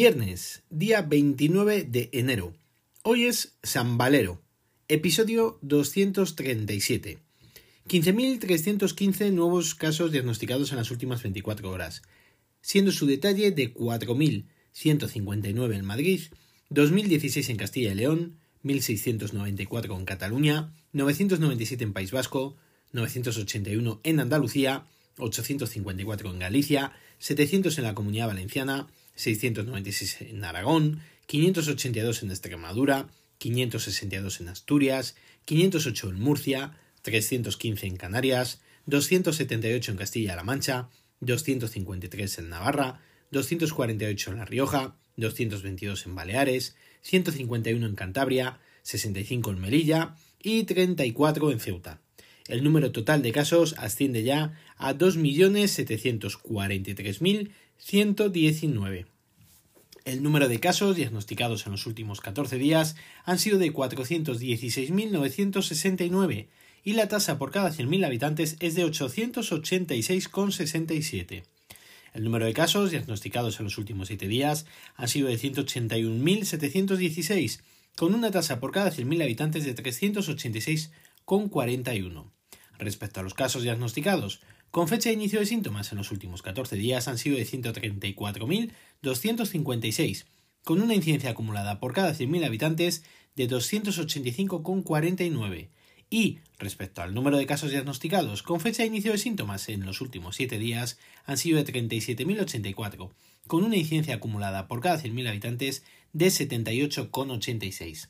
Viernes, día 29 de enero. Hoy es San Valero, episodio 237. 15.315 nuevos casos diagnosticados en las últimas 24 horas, siendo su detalle de 4.159 en Madrid, 2.016 en Castilla y León, 1.694 en Cataluña, 997 en País Vasco, 981 en Andalucía, 854 en Galicia, 700 en la Comunidad Valenciana, 696 en Aragón, 582 en Extremadura, 562 en Asturias, 508 en Murcia, 315 en Canarias, 278 en Castilla-La Mancha, 253 en Navarra, 248 en La Rioja, 222 en Baleares, 151 en Cantabria, 65 en Melilla y 34 en Ceuta. El número total de casos asciende ya a 2.743.119. El número de casos diagnosticados en los últimos 14 días han sido de 416.969 y la tasa por cada 100.000 habitantes es de 886,67. El número de casos diagnosticados en los últimos 7 días han sido de 181.716, con una tasa por cada 100.000 habitantes de 386,41. Respecto a los casos diagnosticados con fecha de inicio de síntomas en los últimos 14 días han sido de 134.256, con una incidencia acumulada por cada 100.000 habitantes de 285,49. Y, respecto al número de casos diagnosticados con fecha de inicio de síntomas en los últimos 7 días, han sido de 37.084, con una incidencia acumulada por cada 100.000 habitantes de 78,86.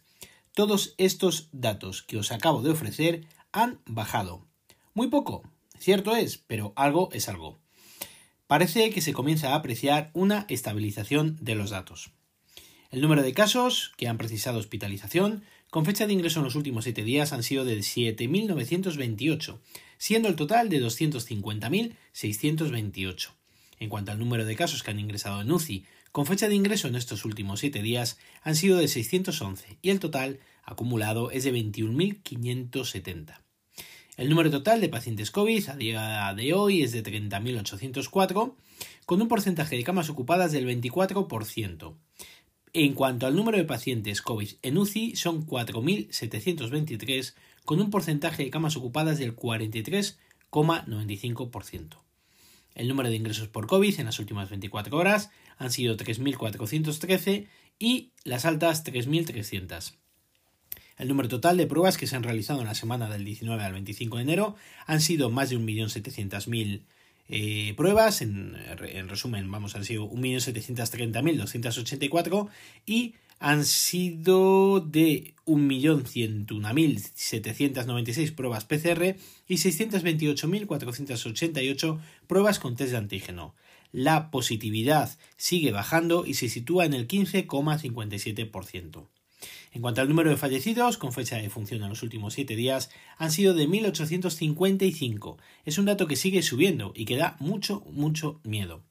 Todos estos datos que os acabo de ofrecer han bajado. Muy poco, cierto es, pero algo es algo. Parece que se comienza a apreciar una estabilización de los datos. El número de casos que han precisado hospitalización con fecha de ingreso en los últimos 7 días han sido de 7.928, siendo el total de 250.628. En cuanto al número de casos que han ingresado en UCI con fecha de ingreso en estos últimos 7 días han sido de 611 y el total acumulado es de 21.570. El número total de pacientes COVID a día de hoy es de 30.804, con un porcentaje de camas ocupadas del 24%. En cuanto al número de pacientes COVID en UCI, son 4.723, con un porcentaje de camas ocupadas del 43,95%. El número de ingresos por COVID en las últimas 24 horas han sido 3.413 y las altas 3.300. El número total de pruebas que se han realizado en la semana del 19 al 25 de enero han sido más de 1.700.000 eh, pruebas. En, en, resumen, vamos, han sido 1.730.284 y han sido de 1.101.796 pruebas PCR y 628.488 pruebas con test de antígeno. La positividad sigue bajando y se sitúa en el 15,57%. En cuanto al número de fallecidos, con fecha de función en los últimos 7 días, han sido de 1.855. Es un dato que sigue subiendo y que da mucho, mucho miedo.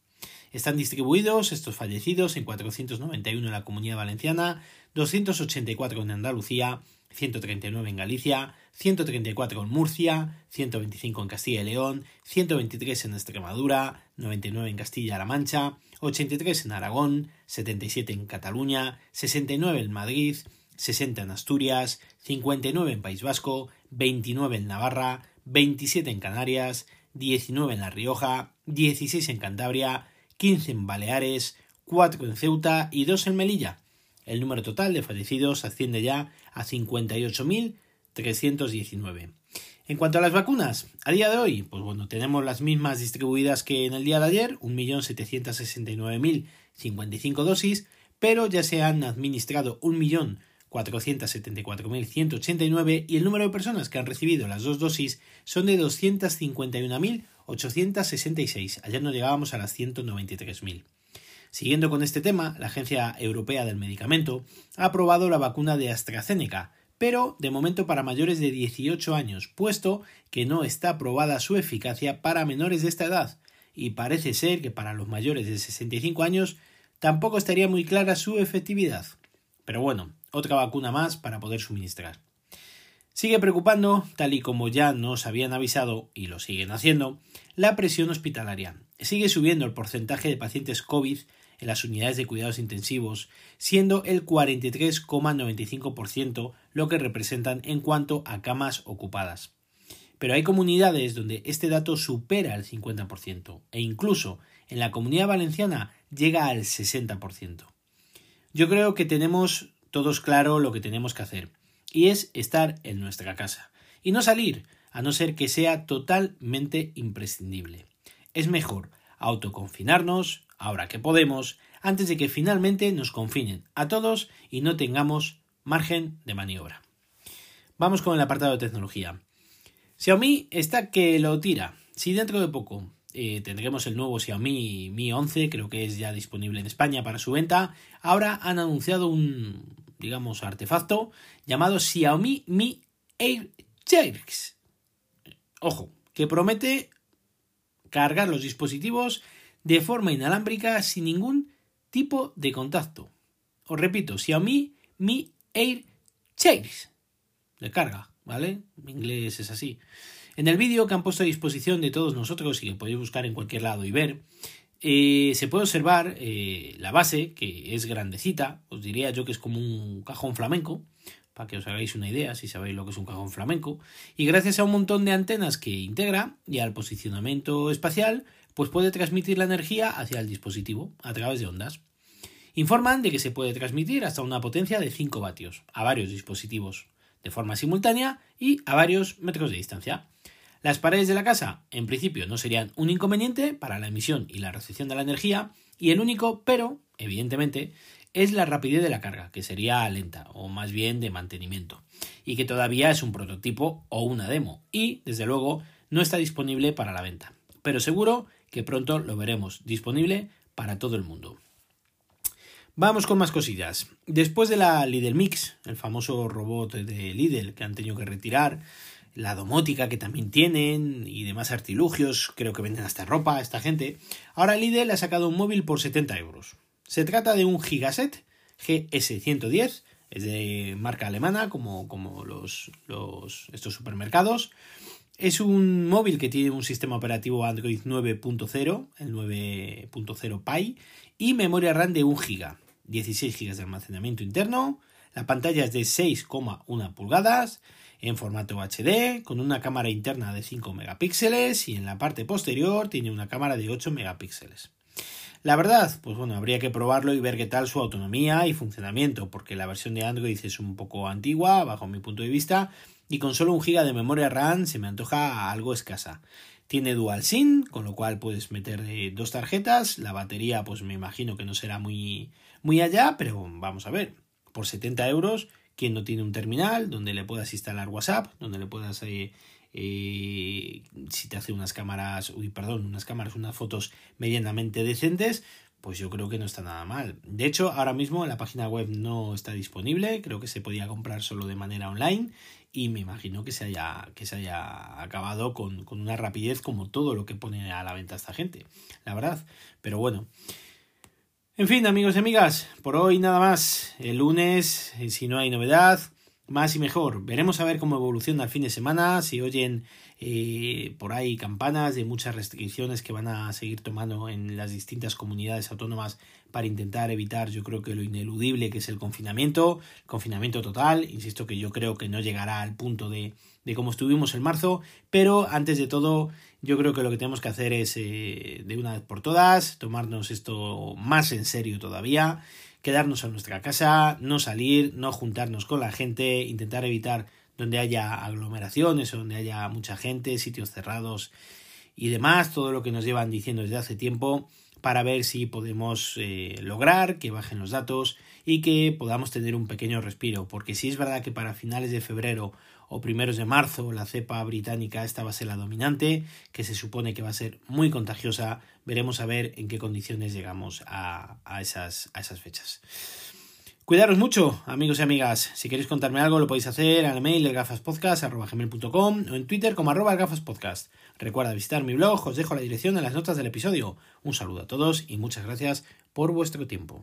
Están distribuidos estos fallecidos en 491 en la Comunidad Valenciana, 284 en Andalucía, 139 en Galicia, 134 en Murcia, 125 en Castilla y León, 123 en Extremadura, 99 en Castilla-La Mancha, 83 en Aragón, 77 en Cataluña, 69 en Madrid, 60 en Asturias, 59 en País Vasco, 29 en Navarra, 27 en Canarias, 19 en La Rioja, 16 en Cantabria, 15 en Baleares, 4 en Ceuta y 2 en Melilla. El número total de fallecidos asciende ya a 58.319. En cuanto a las vacunas, a día de hoy, pues bueno, tenemos las mismas distribuidas que en el día de ayer, 1.769.055 dosis, pero ya se han administrado 1.474.189 y el número de personas que han recibido las dos dosis son de 251.866. Ayer no llegábamos a las 193.000. Siguiendo con este tema, la Agencia Europea del Medicamento ha aprobado la vacuna de AstraZeneca, pero de momento para mayores de 18 años, puesto que no está aprobada su eficacia para menores de esta edad, y parece ser que para los mayores de 65 años tampoco estaría muy clara su efectividad. Pero bueno, otra vacuna más para poder suministrar. Sigue preocupando, tal y como ya nos habían avisado, y lo siguen haciendo, la presión hospitalaria. Sigue subiendo el porcentaje de pacientes COVID en las unidades de cuidados intensivos, siendo el 43,95% lo que representan en cuanto a camas ocupadas. Pero hay comunidades donde este dato supera el 50% e incluso en la comunidad valenciana llega al 60%. Yo creo que tenemos todos claro lo que tenemos que hacer y es estar en nuestra casa y no salir, a no ser que sea totalmente imprescindible. Es mejor autoconfinarnos, ahora que podemos, antes de que finalmente nos confinen a todos y no tengamos margen de maniobra. Vamos con el apartado de tecnología. Xiaomi está que lo tira. Si dentro de poco eh, tendremos el nuevo Xiaomi Mi 11, creo que es ya disponible en España para su venta, ahora han anunciado un, digamos, artefacto llamado Xiaomi Mi Air Ojo, que promete cargar los dispositivos de forma inalámbrica sin ningún tipo de contacto. Os repito, Xiaomi Mi Air Chairs. De carga, ¿vale? En inglés es así. En el vídeo que han puesto a disposición de todos nosotros y que podéis buscar en cualquier lado y ver, eh, se puede observar eh, la base, que es grandecita, os diría yo que es como un cajón flamenco, para que os hagáis una idea si sabéis lo que es un cajón flamenco, y gracias a un montón de antenas que integra y al posicionamiento espacial, pues puede transmitir la energía hacia el dispositivo a través de ondas. Informan de que se puede transmitir hasta una potencia de 5 vatios a varios dispositivos de forma simultánea y a varios metros de distancia. Las paredes de la casa, en principio, no serían un inconveniente para la emisión y la recepción de la energía, y el único pero, evidentemente, es la rapidez de la carga, que sería lenta, o más bien de mantenimiento, y que todavía es un prototipo o una demo, y, desde luego, no está disponible para la venta. Pero seguro que pronto lo veremos disponible para todo el mundo. Vamos con más cosillas. Después de la Lidl Mix, el famoso robot de Lidl que han tenido que retirar, la domótica que también tienen y demás artilugios, creo que venden hasta ropa esta gente, ahora Lidl ha sacado un móvil por 70 euros. Se trata de un Gigaset GS110, es de marca alemana, como, como los, los, estos supermercados. Es un móvil que tiene un sistema operativo Android 9.0, el 9.0 Pi, y memoria RAM de 1 GB, 16 GB de almacenamiento interno. La pantalla es de 6,1 pulgadas en formato HD, con una cámara interna de 5 megapíxeles y en la parte posterior tiene una cámara de 8 megapíxeles. La verdad, pues bueno, habría que probarlo y ver qué tal su autonomía y funcionamiento, porque la versión de Android es un poco antigua, bajo mi punto de vista, y con solo un giga de memoria RAM se me antoja algo escasa. Tiene dual SIM, con lo cual puedes meter eh, dos tarjetas. La batería, pues me imagino que no será muy, muy allá, pero vamos a ver. Por 70 euros, quien no tiene un terminal donde le puedas instalar WhatsApp, donde le puedas eh, eh, si te hace unas cámaras, uy, perdón, unas cámaras, unas fotos medianamente decentes, pues yo creo que no está nada mal. De hecho, ahora mismo la página web no está disponible, creo que se podía comprar solo de manera online y me imagino que se haya, que se haya acabado con, con una rapidez como todo lo que pone a la venta esta gente, la verdad. Pero bueno. En fin, amigos y amigas, por hoy nada más. El lunes, eh, si no hay novedad, más y mejor. Veremos a ver cómo evoluciona el fin de semana, si oyen eh, por ahí campanas de muchas restricciones que van a seguir tomando en las distintas comunidades autónomas para intentar evitar, yo creo que lo ineludible que es el confinamiento, confinamiento total, insisto que yo creo que no llegará al punto de, de como estuvimos en marzo, pero antes de todo yo creo que lo que tenemos que hacer es eh, de una vez por todas tomarnos esto más en serio todavía quedarnos en nuestra casa, no salir, no juntarnos con la gente, intentar evitar donde haya aglomeraciones, donde haya mucha gente, sitios cerrados y demás, todo lo que nos llevan diciendo desde hace tiempo para ver si podemos eh, lograr que bajen los datos y que podamos tener un pequeño respiro, porque si es verdad que para finales de febrero o primeros de marzo la cepa británica esta va a ser la dominante, que se supone que va a ser muy contagiosa, veremos a ver en qué condiciones llegamos a, esas, a esas fechas. Cuidaros mucho, amigos y amigas. Si queréis contarme algo, lo podéis hacer al mail elgafaspodcast.com o en Twitter como arroba elgafaspodcast. Recuerda visitar mi blog, os dejo la dirección en las notas del episodio. Un saludo a todos y muchas gracias por vuestro tiempo.